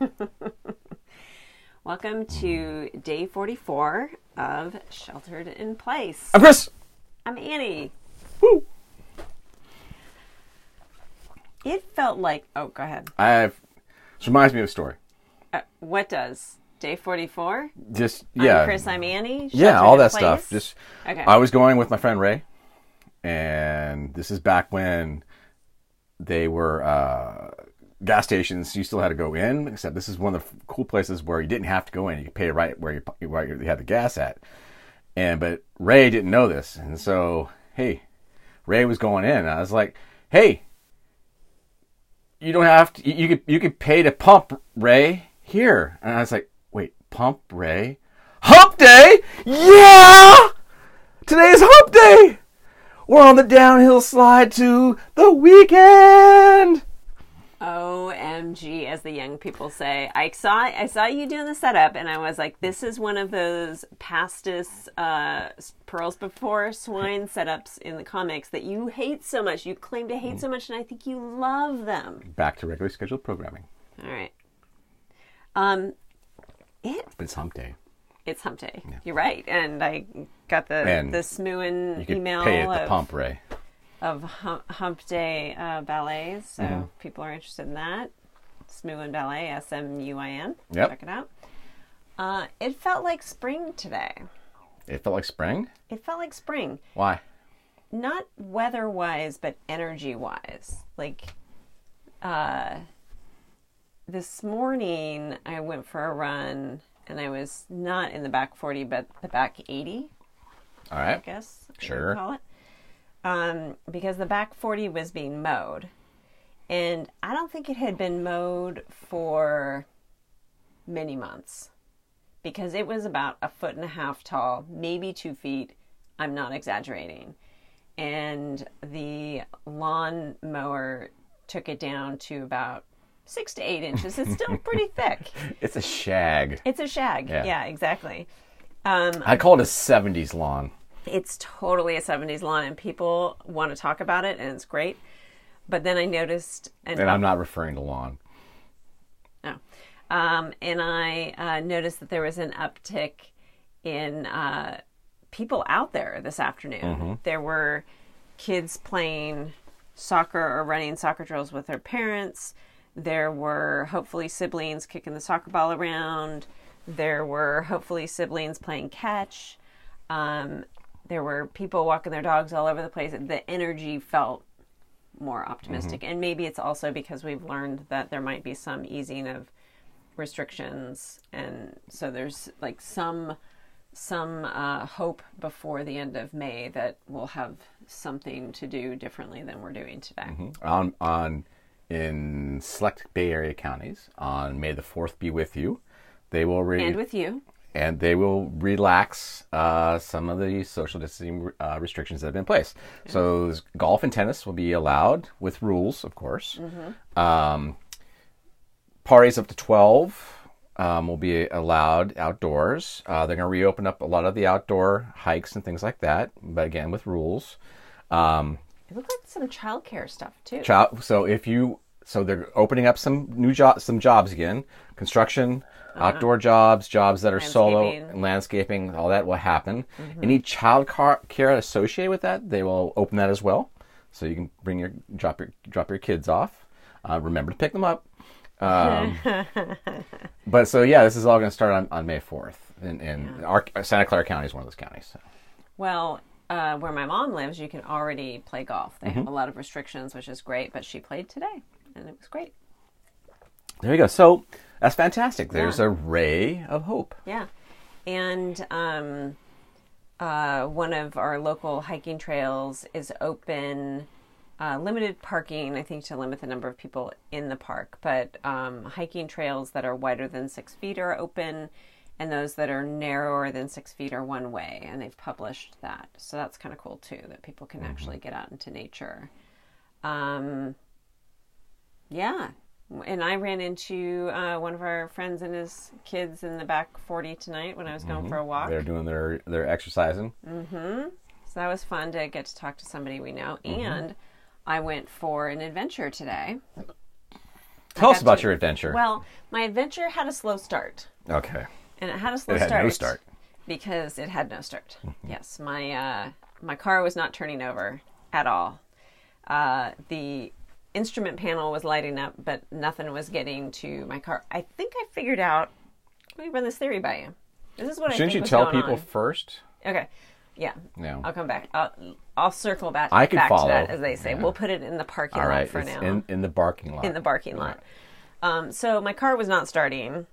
Welcome to day 44 of Sheltered in Place. I'm Chris. I'm Annie. Woo. It felt like, oh, go ahead. I've. This reminds me of a story. Uh, what does? Day 44? Just yeah, I'm Chris, I'm Annie. yeah, all that Place. stuff. Just Okay. I was going with my friend Ray, and this is back when they were uh, gas stations. You still had to go in, except this is one of the cool places where you didn't have to go in. You could pay right where you where you had the gas at. And but Ray didn't know this, and so hey, Ray was going in. I was like, hey, you don't have to. You could you could pay to pump Ray here. And I was like, wait, pump Ray. Hump day? Yeah! Today is hump day! We're on the downhill slide to the weekend! OMG, as the young people say. I saw I saw you doing the setup, and I was like, "This is one of those pastis uh, pearls before swine setups in the comics that you hate so much. You claim to hate so much, and I think you love them." Back to regularly scheduled programming. All right. Um, it it's hump day. it's hump day. You're right, and I got the And the Smuin You could email pay at the pump, Ray. Of hump, hump day uh, ballets. So Mm-hmm. if people are interested in that. Smuin Ballet, S M U I N. Yep. Check it out. Uh, it felt like spring today. It felt like spring? It felt like spring. Why? Not weather wise, but energy wise. Like, uh, this morning I went for a run and I was not in the back 40, but the back 80. All right. I guess Sure. call it. Um, because the back 40 was being mowed. And I don't think it had been mowed for many months because it was about a foot and a half tall, maybe two feet. I'm not exaggerating. And the lawn mower took it down to about six to eight inches. It's still pretty thick. It's a shag. It's a shag. Yeah. yeah exactly. Um, I call it a 70s lawn. It's totally a 70s lawn and people want to talk about it and it's great. But then i noticed and, And I'm not referring to lawn. no. um, and i uh, noticed that there was an uptick in uh, people out there this afternoon. There were kids playing soccer or running soccer drills with their parents. There were hopefully siblings kicking the soccer ball around. There were hopefully siblings playing catch. Um, there were people walking their dogs all over the place. The energy felt more optimistic. And maybe it's also because we've learned that there might be some easing of restrictions. And so there's like some some uh, hope before the end of May that we'll have something to do differently than we're doing today. on on in select Bay Area counties on May the Fourth be with you. They will re- And with you. And they will relax uh, some of the social distancing uh, restrictions that have been in place. So golf and tennis will be allowed with rules, of course. Um, parties up to twelve. Um, will be allowed outdoors. Uh, they're going to reopen up a lot of the outdoor hikes and things like that, but again with rules. Um, It looks like some childcare stuff too. Child, so if you so they're opening up some new jobs some jobs again. Construction outdoor jobs jobs that are solo Landscaping. all that will happen. Any child car, care associated with that they will open that as well. So you can bring your drop your drop your kids off. Uh, remember to pick them up. Um, but so yeah this is all going to start on, on may 4th and, and our, santa clara county is one of those counties so. Well, uh, where my mom lives, you can already play golf. They Mm-hmm. have a lot of restrictions, which is great, but she played today and it was great. there you go so that's fantastic there's a ray of hope Yeah. And um, uh, one of our local hiking trails is open, uh, limited parking, I think, to limit the number of people in the park. But um, hiking trails that are wider than six feet are open, and those that are narrower than six feet are one way. And they've published that. So that's kind of cool, too, that people can actually get out into nature. Um, yeah. And I ran into uh, one of our friends and his kids in the back 40 tonight when I was going for a walk. they're doing their their exercising Mm-hmm. So that was fun to get to talk to somebody we know. Mm-hmm. And I went for an adventure today. Tell us about to- your adventure. Well, my adventure had a slow start, okay. and it had a slow It had start. no start. because it had no start. Yes, my uh, my car was not turning over at all. Uh, the instrument panel was lighting up, but nothing was getting to my car. I think I figured out. Let me run this theory by you. This is what I Shouldn't think you tell people on. first? Okay. Yeah. No. I'll come back. I'll, I'll circle back, I can back follow. to that, as they say. Yeah. We'll put it in the parking All lot for now in in the parking lot. in the parking lot. Um, so my car was not starting,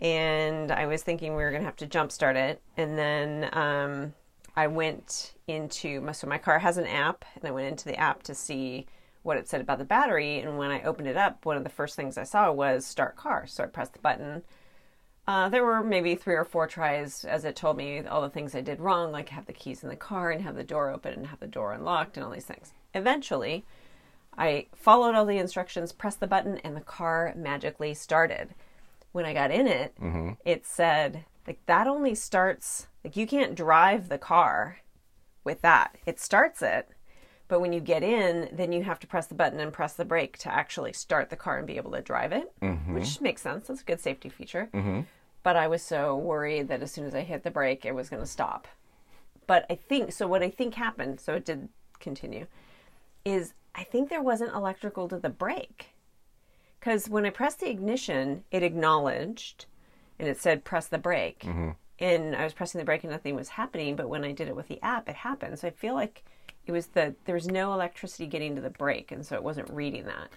and I was thinking we were going to have to jump start it. And then um, I went into my so my car has an app, and I went into the app to see what it said about the battery. And when I opened it up, one of the first things I saw was start car. So I pressed the button. Uh, there were maybe three or four tries as it told me all the things I did wrong, like have the keys in the car and have the door open and have the door unlocked and all these things. Eventually, I followed all the instructions, pressed the button, and the car magically started. When I got in it, it said, like, that only starts, like, you can't drive the car with that. It starts it, but when you get in, then you have to press the button and press the brake to actually start the car and be able to drive it, mm-hmm. which makes sense. That's a good safety feature. Mm-hmm. But I was so worried that as soon as I hit the brake, it was going to stop. But I think so. What I think happened, so it did continue, is I think there wasn't electrical to the brake. Because when I pressed the ignition, it acknowledged and it said press the brake. Mm-hmm. And I was pressing the brake and nothing was happening. But when I did it with the app, it happened. So I feel like it was the there was no electricity getting to the brake, and so it wasn't reading that.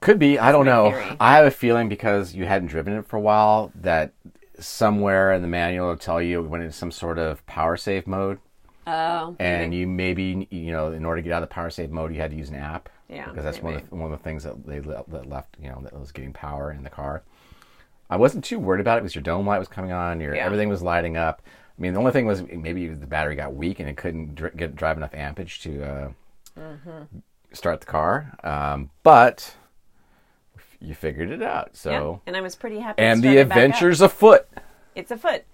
Could be. I don't know. theory. I have a feeling because you hadn't driven it for a while that somewhere in the manual will tell you it went into some sort of power save mode, Oh, and you maybe you know in order to get out of the power save mode, you had to use an app. Yeah, because that's one of the, one of the things that they le- that left you know that was getting power in the car. I wasn't too worried about it because your dome light was coming on, your Yeah. everything was lighting up. I mean, the only thing was maybe the battery got weak and it couldn't dr- get drive enough ampage to uh, Mm-hmm. start the car. Um, but you figured it out. So yeah. And I was pretty happy. and the start back up. adventures afoot. it's a foot.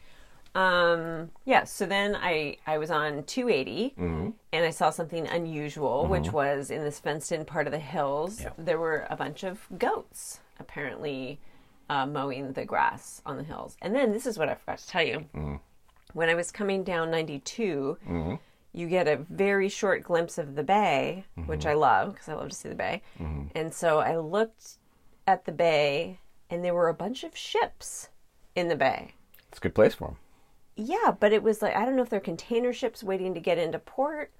Um, yeah, so then I I was on 280 Mm-hmm. and I saw something unusual, which was in this fenced in part of the hills. Yeah. There were a bunch of goats apparently uh, mowing the grass on the hills. And then this is what I forgot to tell you. Mm-hmm. When I was coming down 92, mm-hmm. you get a very short glimpse of the bay, mm-hmm. which Mm-hmm. I love because I love to see the bay. Mm-hmm. And so I looked at the bay and there were a bunch of ships in the bay. It's a good place for them. Yeah, but it was like I don't know if they're container ships waiting to get into port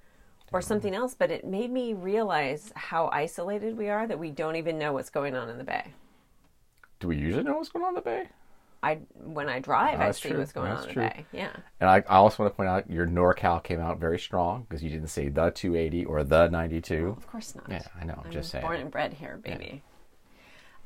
or something else, but it made me realize how isolated we are that we don't even know what's going on in the bay. Do we usually know what's going on in the bay? I when I drive, I Oh, that's see true. what's going That's on true. the bay. Yeah. And I, I also want to point out your NorCal came out very strong because you didn't say the 280 or the 92. Of course not. Yeah, I know. I'm just saying. born and bred here, baby.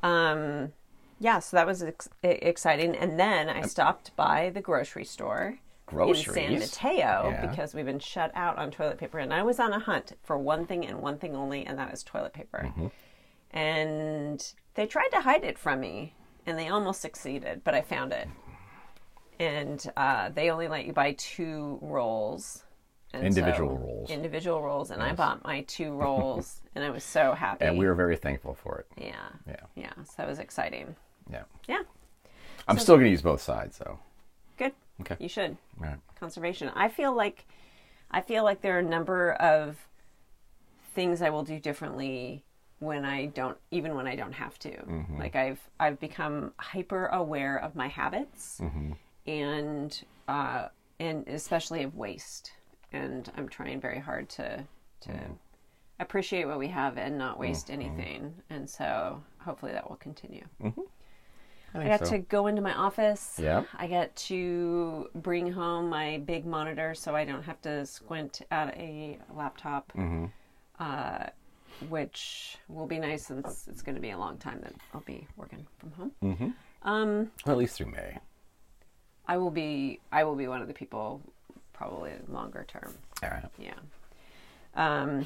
Um, yeah, so that was ex- exciting. And then I stopped by the grocery store in San Mateo Yeah. because we've been shut out on toilet paper, and I was on a hunt for one thing and one thing only, and that is toilet paper. Mm-hmm. And they tried to hide it from me, and they almost succeeded, but I found it. And uh, they only let you buy two rolls. And Individual so- rolls. Individual rolls, and I bought my two rolls, and I was so happy. And we were very thankful for it. Yeah. Yeah. Yeah. So that was exciting. Yeah. Yeah. I'm still going to use both sides, though. Good. Okay. You should. All right. Conservation. I feel like I feel like there are a number of things I will do differently when I don't even when I don't have to. Like I've I've become hyper aware of my habits and uh and especially of waste. And I'm trying very hard to to appreciate what we have and not waste anything. And so hopefully that will continue. I I got so. to go into my office. Yeah. I got to bring home my big monitor so I don't have to squint at a laptop, Mm-hmm. uh, which will be nice since it's going to be a long time that I'll be working from home. Mm-hmm. Um, Well, at least through May. I will be. I will be one of the people probably longer term. All right. Yeah. Um,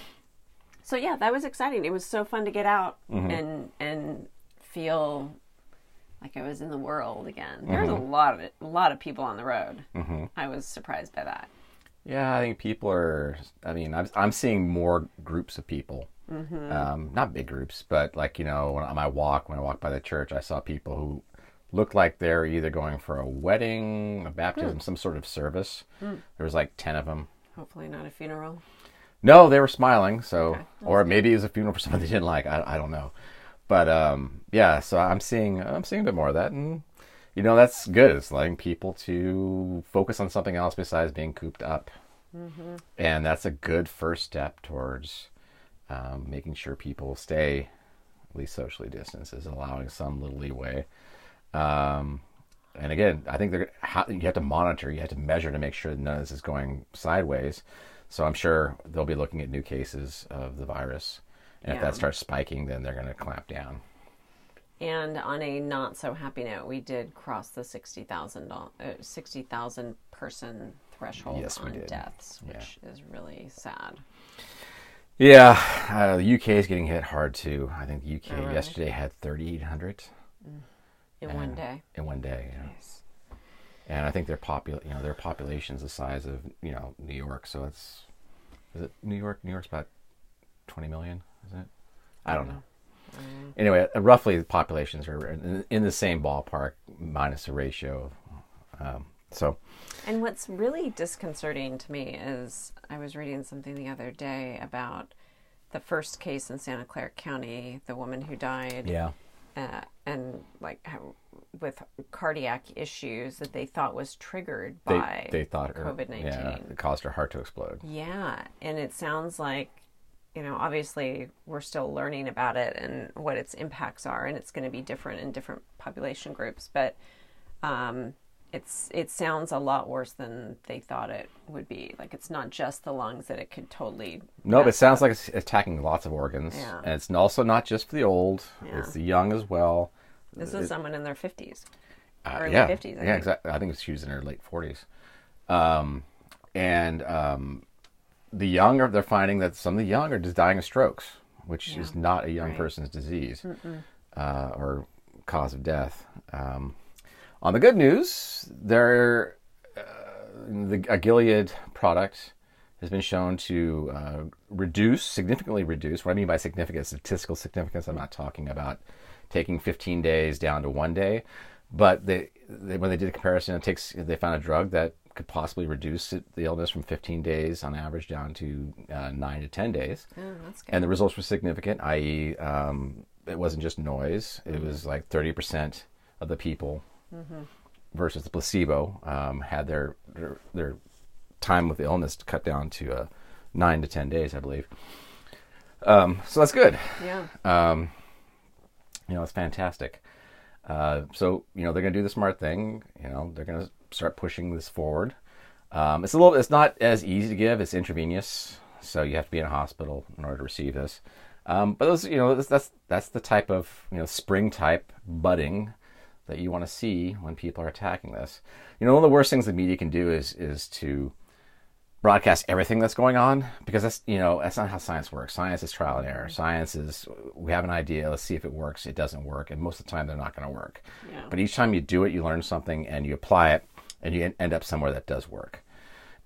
so yeah, that was exciting. It was so fun to get out and and feel like I was in the world again. There's a lot of it, a lot of people on the road. I was surprised by that. Yeah, I think people are. I mean, I'm, I'm seeing more groups of people Um, not big groups, but like you know, when, on my walk, when I walked by the church, I saw people who looked like they're either going for a wedding, a baptism, some sort of service. There was like ten of them. Hopefully not a funeral. No, they were smiling. So, Okay. or maybe it was a funeral for someone they didn't like. I, I don't know, but um, yeah. So I'm seeing I'm seeing a bit more of that, and you know that's good. It's letting people to focus on something else besides being cooped up, and that's a good first step towards um, making sure people stay at least socially distanced, is allowing some little leeway. Um, and again, I think they're you have to monitor, you have to measure to make sure that none of this is going sideways. So I'm sure they'll be looking at new cases of the virus, and if that starts spiking, then they're going to clamp down. And on a not so happy note, we did cross the 60,000 uh, 60,000 person threshold Yes, on deaths, which is really sad. Yeah, uh, the UK is getting hit hard too. I think the UK Oh, really? yesterday had 3,800 In one day. in one day. Yeah. And I think their popul, you know, their population's the size of you know New York. So it's is it New York? New York's about 20 million, is it? I don't know. Anyway, uh, roughly the populations are in, in the same ballpark, minus a ratio. Um, so And what's really disconcerting to me is I was reading something the other day about the first case in Santa Clara County, the woman who died. yeah, uh, and like how, with cardiac issues that they thought was triggered by they thought COVID nineteen. yeah, it caused her heart to explode. Yeah, and it sounds like you know obviously we're still learning about it and what its impacts are, and it's going to be different in different population groups, but. Um, it's it sounds a lot worse than they thought it would be. Like it's not just the lungs that it could totally. No, but it sounds up. like it's attacking lots of organs, Yeah. and it's also not just for the old; Yeah. it's the young as well. this is someone in their fifties. Uh, Early yeah, 50s, I yeah, think. exactly. I think she was in her late forties, um, and um, the young are they're finding that some of the young are just dying of strokes, which is not a young Right. person's disease uh, or cause of death. Um, on the good news, there uh, the a Gilead product has been shown to uh, reduce significantly reduce. What I mean by significant statistical significance, I'm not talking about taking 15 days down to one day, but they, they when they did a comparison, it takes they found a drug that could possibly reduce it, the illness from 15 days on average down to uh, nine to 10 days Oh, and the results were significant. I.e., um, it wasn't just noise; it was like thirty percent of the people versus the placebo um, had their, their their time with the illness cut down to uh, nine to ten days, I believe. Um, so that's good. yeah. Um, you know, it's fantastic. Uh, so you know they're going to do the smart thing. You know they're going to start pushing this forward. Um, it's a little. It's not as easy to give. It's intravenous, so you have to be in a hospital in order to receive this. Um, but those, you know, that's, that's that's the type of you know spring type budding that you want to see when people are attacking this. You know, one of the worst things the media can do is is to broadcast everything that's going on because that's you know that's not how science works. Science is trial and error. Science is we have an idea, let's see if it works. It doesn't work, and most of the time they're not going to work. Yeah. But each time you do it, you learn something and you apply it, and you end up somewhere that does work.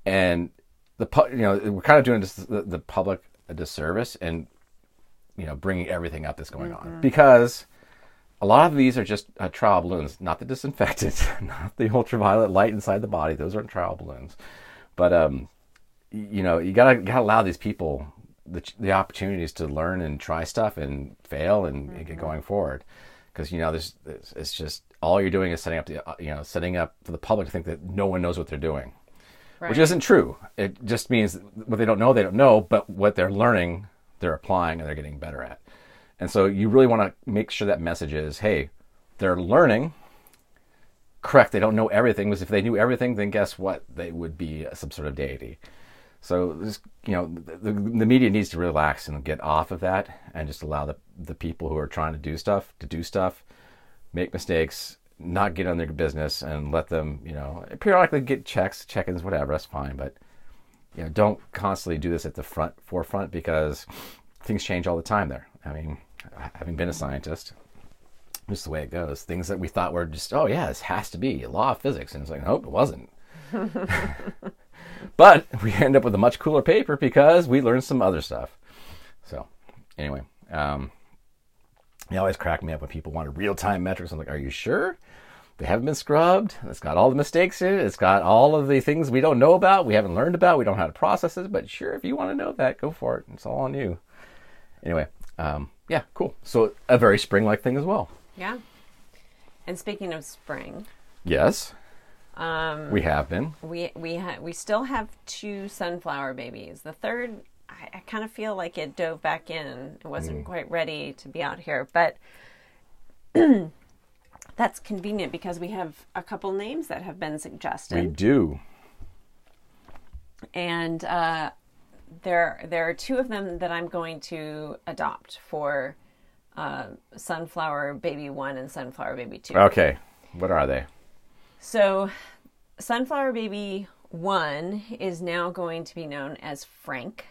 And the you know we're kind of doing this, the, the public a disservice and you know bringing everything up that's going on because a lot of these are just uh, trial balloons, not the disinfectant, not the ultraviolet light inside the body. Those aren't trial balloons, but um, you know, you gotta gotta allow these people the the opportunities to learn and try stuff and fail and, and get going forward. Because you know, there's, it's just all you're doing is setting up the uh, you know setting up for the public to think that no one knows what they're doing, which isn't true. It just means what they don't know, they don't know, but what they're learning, they're applying and they're getting better at. And so you really want to make sure that message is, hey, they're learning. Correct, they don't know everything, because if they knew everything, then guess what? They would be some sort of deity. So, this, you know, the, the media needs to relax and get off of that and just allow the, the people who are trying to do stuff to do stuff, make mistakes, not get on their business, and let them, you know, periodically get checks, check ins, whatever, that's fine. But, you know, don't constantly do this at the front forefront because things change all the time there. I mean, having been a scientist, just the way it goes. Things that we thought were just, oh yeah, this has to be law of physics, and it's like, nope, it wasn't. but we end up with a much cooler paper because we learned some other stuff. So, anyway, um, they always crack me up when people want real time metrics. I'm like, are you sure? They haven't been scrubbed. It's got all the mistakes in it. It's got all of the things we don't know about, we haven't learned about, we don't know how to process it. But sure, if you want to know that, go for it. It's all on you. Anyway, um, yeah, cool. So a very spring like thing as well. Yeah. And speaking of spring, Yes, um, we have been. we we ha- we still have two sunflower babies. The third, I, I kind of feel like it dove back in. It wasn't Mm. quite ready to be out here, but that's convenient because we have a couple names that have been suggested. We do. and uh, there there are two of them that I'm going to adopt for uh, sunflower baby one and sunflower baby two. Okay. What are they? So, Sunflower Baby 1 is now going to be known as Frank.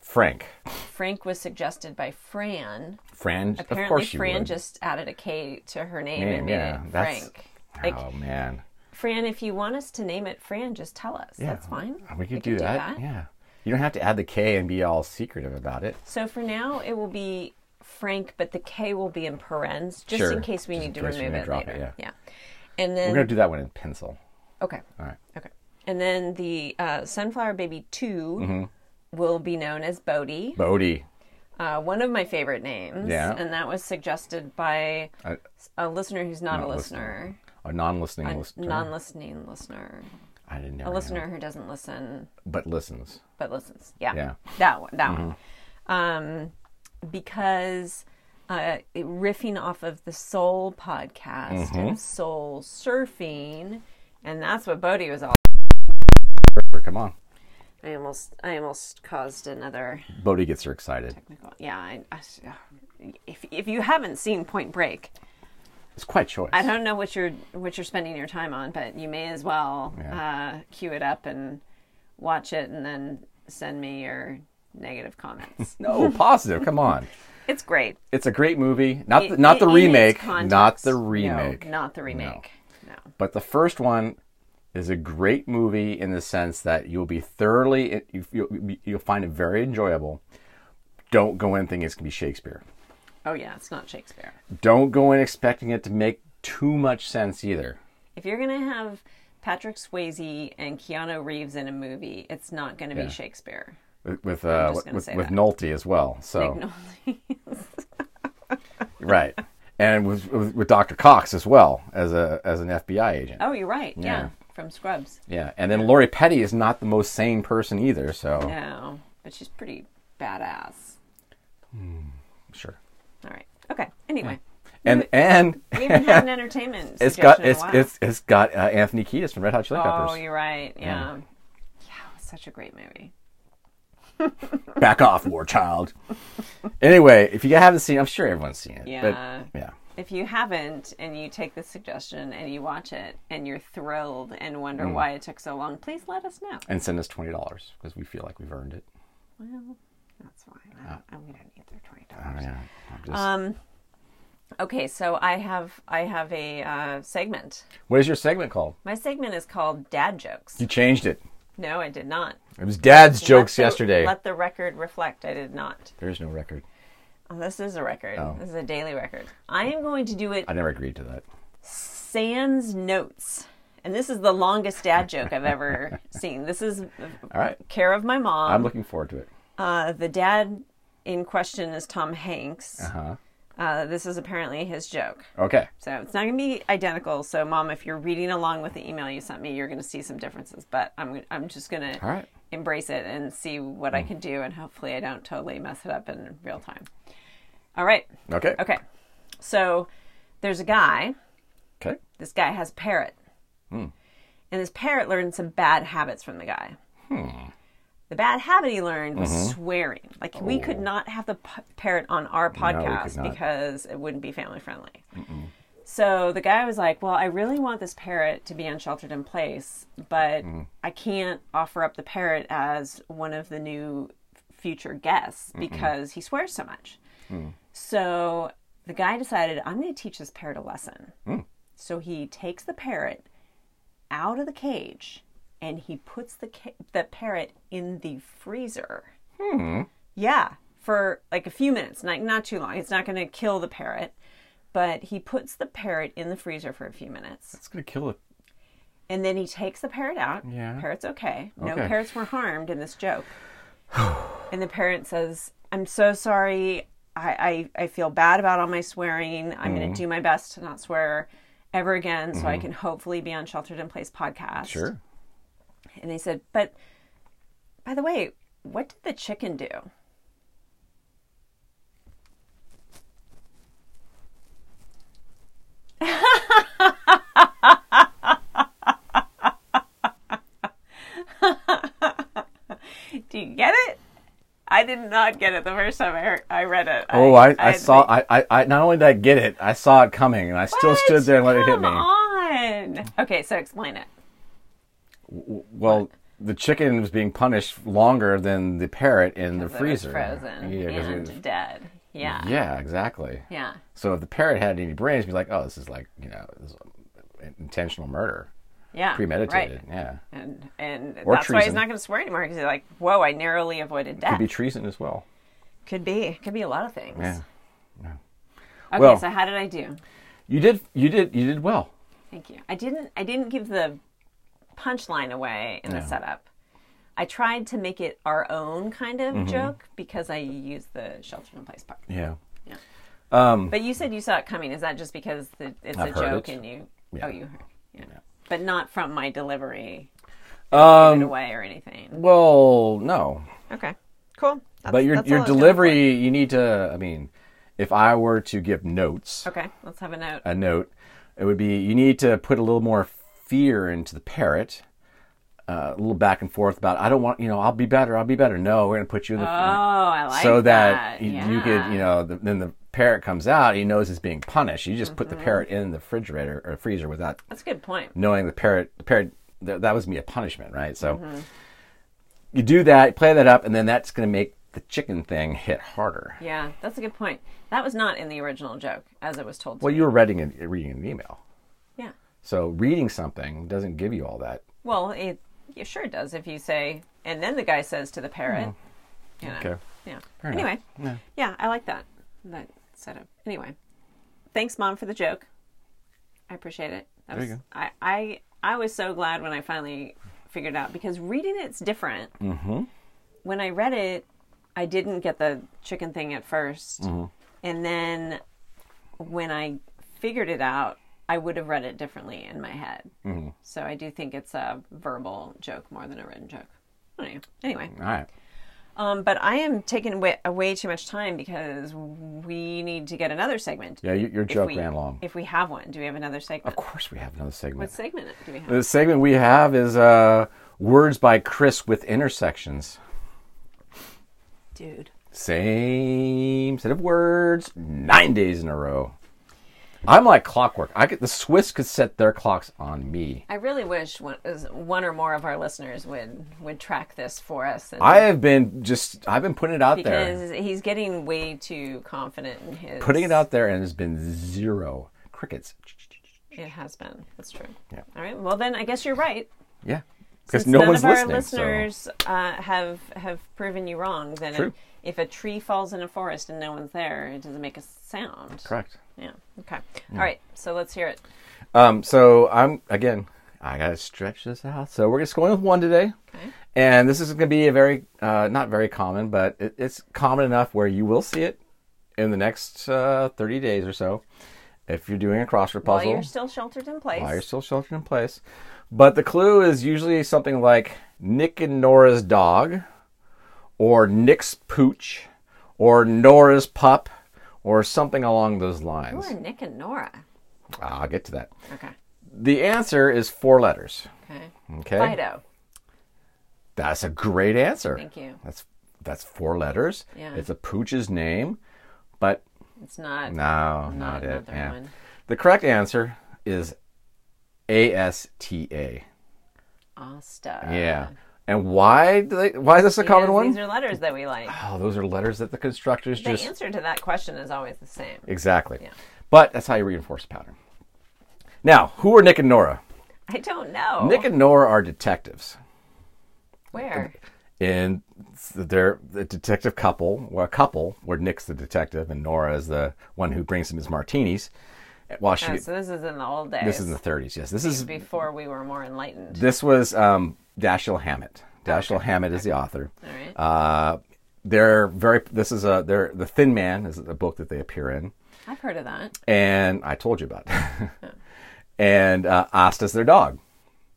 Frank. Frank was suggested by Fran. Fran. Apparently, of course you Fran would. just added a K to her name Name, and made yeah, it that's- Frank. Like, oh man. Fran, if you want us to name it Fran, just tell us. Yeah, That's fine. We could do, that. Yeah. You don't have to add the K and be all secretive about it. So, for now, it will be Frank, but the K will be in parens just Sure. in case we Just need to remove to it drop later. it, yeah. yeah. And then We're gonna do that one in pencil. okay. All right. Okay. And then the uh, Sunflower Baby 2 Mm-hmm. will be known as Bodhi. Bodhi. Uh, one of my favorite names. Yeah. And that was suggested by A, a listener who's not, Not a listener, a non-listening a listener. non-listening listener, I didn't know. a listener who doesn't listen but listens. but listens. Yeah. Yeah. That one. That one. Um, because uh, riffing off of the Soul podcast and Soul Surfing, and that's what Bodhi was all. Come on. I almost, I almost caused another Bodhi gets her excited. technical. Yeah. I, I, if if you haven't seen Point Break, It's quite choice. I don't know what you're what you're spending your time on, but you may as well Yeah. uh, cue it up and watch it, and then send me your negative comments. No, positive. Come on. it's great. It's a great movie. Not the, In- not the in its remake. Not the remake. not the remake. No. But the first one is a great movie in the sense that you'll be thoroughly you- you'll, you'll find it very enjoyable. Don't go in thinking it's gonna be Shakespeare. Oh yeah, it's not Shakespeare. Don't go in expecting it to make too much sense either. If you're gonna have Patrick Swayze and Keanu Reeves in a movie, it's not gonna Yeah. be Shakespeare. With with uh, with, with that. Nolte as well. So Nolte. right, and with, with with Dr. Cox as well as a as an FBI agent. oh, you're right. Yeah. Yeah. from Scrubs. Yeah, and then Lori Petty is not the most sane person either. So No, but she's pretty badass. sure. All right. Okay. Anyway, And and we haven't had an entertainment. it's got suggestion in a it's it's it's got uh, Anthony Kiedis from Red Hot Chili Peppers. Oh, you're right. Yeah. Yeah, it was such a great movie. Back off, war child. anyway, if you haven't seen, I'm sure everyone's seen it. Yeah. But, yeah. If you haven't and you take this suggestion and you watch it and you're thrilled and wonder Mm. why it took so long, please let us know. And send us twenty dollars because we feel like we've earned it. Well, that's fine. I don't, I'm gonna need their twenty Oh, dollars. yeah. Just- Um. Okay, so I have I have a uh, segment. what is your segment called? My segment is called Dad Jokes. You changed it. No, I did not. It was Dad's jokes the- yesterday. Let the record reflect. I did not. There's no record. Oh, this is a record. Oh. This is a daily record. I am going to do it I never agreed to that. sans notes. And this is the longest dad joke I've ever seen. This is All right. care of my mom. I'm looking forward to it. Uh, the dad in question is Tom Hanks. Uh-huh. Uh, this is apparently his joke. Okay. So it's not going to be identical. So, mom, if you're reading along with the email you sent me, you're going to see some differences. But I'm I'm just going to embrace it and see what I hmm. can do, and hopefully I don't totally mess it up in real time. All right. Okay. Okay. So there's a guy. Okay. This guy has a parrot. Hmm. And this parrot learned some bad habits from the guy. Hmm. The bad habit he learned was swearing. Like, we could not have the p- parrot on our podcast not. because it wouldn't be family friendly. So the guy was like, Well, I really want this parrot to be unsheltered in place, but I can't offer up the parrot as one of the new future guests because he swears so much. So the guy decided, I'm going to teach this parrot a lesson. So he takes the parrot out of the cage and he puts the ca- the parrot in the freezer. Hmm. Yeah, for like a few minutes, not not too long. It's not going to kill the parrot, but he puts the parrot in the freezer for a few minutes, It's gonna kill it. and then he takes the parrot out. Yeah. Parrot's okay. No Okay. parrots were harmed in this joke. and the parrot says, "I'm so sorry. I I, I feel bad about all my swearing. I'm Mm-hmm. going to do my best to not swear." Ever again, so I can hopefully be on Sheltered in Place podcast. Sure. And they said, But by the way, what did the chicken do? do you get it? I did not get it the first time I, heard, I read it. Oh, I, I, had saw. I, I, I not only did I get it, I saw it coming, and I still stood there and let it hit Come me. on. Okay, so explain it. Well, the chicken was being punished longer than the parrot in the Because it was freezer. frozen Yeah, and was- dead. Yeah. yeah, exactly. Yeah. So if the parrot had any brains, it'd be like, oh, this is like you know, this is intentional murder, Yeah. premeditated. Right. Yeah, And and Or that's why he's not going to swear anymore because he's like, whoa, I narrowly avoided death. could be treason as well. Could be. Could be a lot of things. Yeah. Okay, Well- so how did I do? You did. You did. You did well. Thank you. I didn't. I didn't give the punchline away in the setup. I tried to make it our own kind of Mm-hmm. joke because I used the shelter in place part. Yeah. Yeah. Um, But you said you saw it coming. Is that just because the, it's I've a joke it. and you? Yeah. Oh, you heard. Yeah. But not from my delivery um, away or anything. well, no. Okay. Cool. That's, But your your I was going delivery, you need to. I mean, if I were to give notes. Okay. Let's have a note. a note, it would be you need to put a little more fear into the parrot. Uh, a little back and forth about I don't want you know I'll be better I'll be better no we're gonna put you in the Oh, I like so that. that, you, you could you know the, then the parrot comes out he knows it's being punished you just put Mm-hmm. the parrot in the refrigerator or freezer without That's a good point. knowing the parrot the parrot th- that was me a punishment right so Mm-hmm. you do that play that up and then that's going to make the chicken thing hit harder Yeah, that's a good point. That was not in the original joke as it was told to well me. you were reading an, reading an email Yeah. So reading something doesn't give you all that Well, it yeah, sure does if you say, and then the guy says to the parrot. You know. okay Yeah. Fair anyway, Yeah. yeah, I like that that setup. Anyway, thanks, mom, for the joke. I appreciate it. That There you go. I, I I was so glad when I finally figured it out because reading it's different. Mm-hmm. When I read it, I didn't get the chicken thing at 1st Mm-hmm. and then when I figured it out, I would have read it differently in my head. Mm-hmm. So I do think it's a verbal joke more than a written joke. Anyway, all right Um, but I am taking way, way too much time because we need to get another segment. yeah your, joke we- ran long If we have one, do we have another segment? of course we have another segment What segment do we have? The segment we have is uh, words by Chris with intersections. Dude. Same set of words, nine days in a row. I'm like clockwork. I could, the Swiss could set their clocks on me. I really wish one, one or more of our listeners would would track this for us. I have been just I've been putting it out there, because he's getting way too confident in his. putting it out there, and there's been zero crickets. It has been. That's true. Yeah. All right. Well, then I guess you're right. Yeah, because no none one's of our listening. so- listeners uh, have have proven you wrong. Then True. if a tree falls in a forest and no one's there, it doesn't make a sound. Correct. Yeah. Okay. All right. So let's hear it. Um, so I'm again. I gotta stretch this out. So we're just going with one today, Okay. and this is going to be a very uh, not very common, but it, it's common enough where you will see it in the next uh, 30 days or so. If you're doing a crossword puzzle. While you're still sheltered in place. while you're still sheltered in place, but the clue is usually something like Nick and Nora's dog, or Nick's pooch, or Nora's pup, or something along those Who lines. are Nick and Nora? Ah, I'll get to that. Okay. The answer is four letters. Okay. Okay. Fido. That's a great answer. Thank you. That's that's four letters. Yeah. It's a pooch's name, but It's not. no, not, not it. another Yeah. one. The correct answer is A S T A. Asta. Yeah. And why do they why is this a common one? These are letters that we like. Oh, those are letters that the constructors The just The answer to that question is always the same. exactly. Yeah. But that's how you reinforce a pattern. Now, who are Nick and Nora? I don't know. Nick and Nora are detectives Where? and they're the detective couple, well, a couple where Nick's the detective and Nora is the one who brings him his martinis. While she, Oh, so this is in the old days. this is in the 30s. Yes, this is before we were more enlightened. this was um, Dashiell Hammett. Dashiell Hammett is the author. All right. Uh, they're very. This is a. They're the Thin Man is a book that they appear in, I've heard of that. and I told you about. It. and uh, Asta's their dog.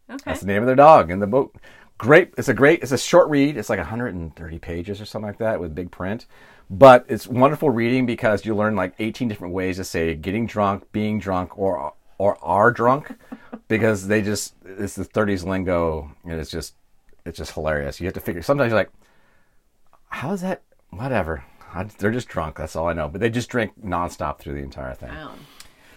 Okay. That's the name of their dog in the book. Great. It's a great. It's a short read. It's like 130 pages or something like that with big print. But it's wonderful reading because you learn like 18 different ways to say getting drunk, being drunk, or or are drunk, because they just it's the 30s lingo and it's just it's just hilarious. You have to figure. Sometimes you're like, how's that? Whatever. I, they're just drunk. That's all I know. But they just drink nonstop through the entire thing. Wow.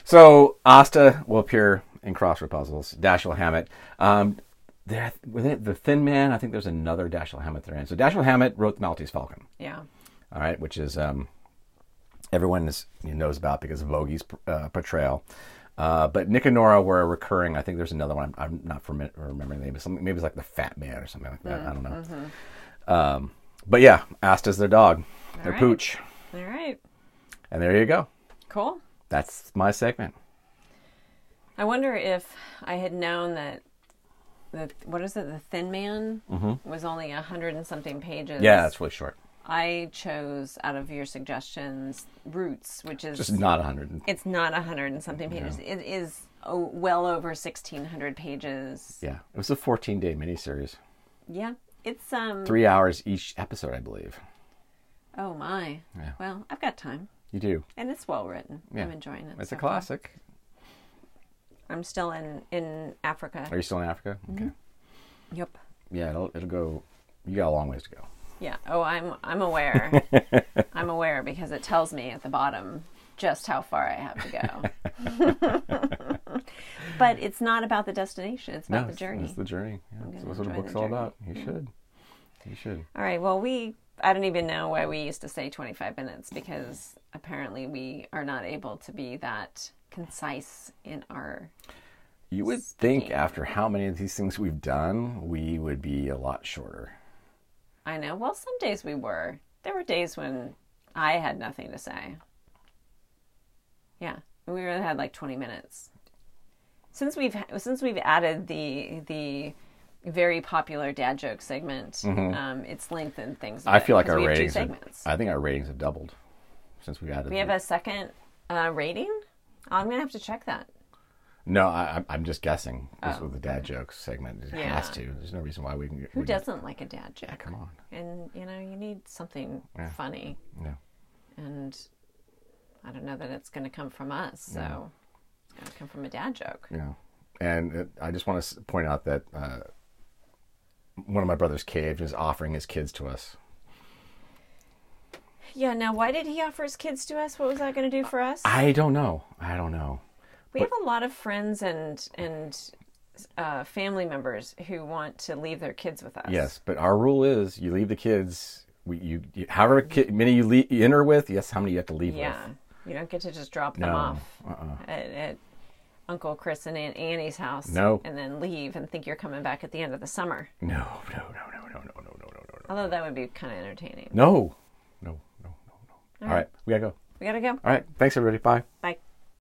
So Asta will appear in crossword puzzles. Dashiell Hammett. Um, there, it, the Thin Man. I think there's another Dashiell Hammett there. So Dashiell Hammett wrote the Maltese Falcon. Yeah. All right, which is um, everyone is, knows about because of Bogie's uh, portrayal. Uh, but Nick and Nora were a recurring. I think there's another one. I'm, I'm not from remembering the name. But something maybe it's like the Fat Man or something like that. I don't know. Um, but yeah, Asta's their dog, their right. pooch, All right. and there you go. Cool. That's my segment. I wonder if I had known that the what is it, the Thin Man was only a hundred and something pages. Mm-hmm. Yeah, that's really short. I chose out of your suggestions Roots, which is Just not a hundred. it's not a hundred and something pages. It is oh, well over sixteen hundred pages. Yeah, it was a 14 day miniseries. Yeah, it's um. Three hours each episode, I believe. Oh my. Yeah. Well, I've got time, You do. and it's well written. Yeah. I'm enjoying it. It's so a far. classic. I'm still in in Africa. Are you still in Africa? Okay. Yep. Yeah, it'll it'll go. You got a long ways to go. Yeah. Oh, I'm I'm aware. I'm aware because it tells me at the bottom just how far I have to go. but it's not about the destination. It's about no, the journey. It's the journey. Yeah, that's what the book's all about. You should. You should. All right. Well, we I don't even know why we used to say 25 minutes because apparently we are not able to be that concise in our You would think after how many of these things we've done, we would be a lot shorter. I know. Well, some days we were. There were days when I had nothing to say. Yeah, we really had like 20 minutes. Since we've since we've added the the very popular dad joke segment, um, it's lengthened things. Mm-hmm. I bit feel like our we have two ratings. Have. I think our ratings have doubled since we added. we have the- a second uh, rating. I'm gonna have to check that. No, I, I'm- I'm just guessing. This Oh, with the dad jokes segment, it Yeah. has to. There's no reason why we can. Who we doesn't like a dad joke? Come on. And you know, you need something Yeah. funny, Yeah. and I don't know that it's going to come from us. So it's going to come from a dad joke. Yeah, and it, I just want to point out that uh, one of my brothers, Cave, is offering his kids to us. Yeah. Now, why did he offer his kids to us? What was that going to do for us? I don't know. I don't know. We have a lot of friends and and uh, family members who want to leave their kids with us. Yes, but our rule is you leave the kids. We, you, you however many you, le- you enter with, yes, how many you have to leave Yeah. with. Yeah, you don't get to just drop them No, off uh-uh. at, at Uncle Chris and Aunt Annie's house. No. And then leave and think you're coming back at the end of the summer. No, no, no, no, no, no, no, no, no, no, Although that would be kind of entertaining. no, no, no, no, no. All right, we gotta go. We gotta go. All right, thanks everybody. Bye. Bye.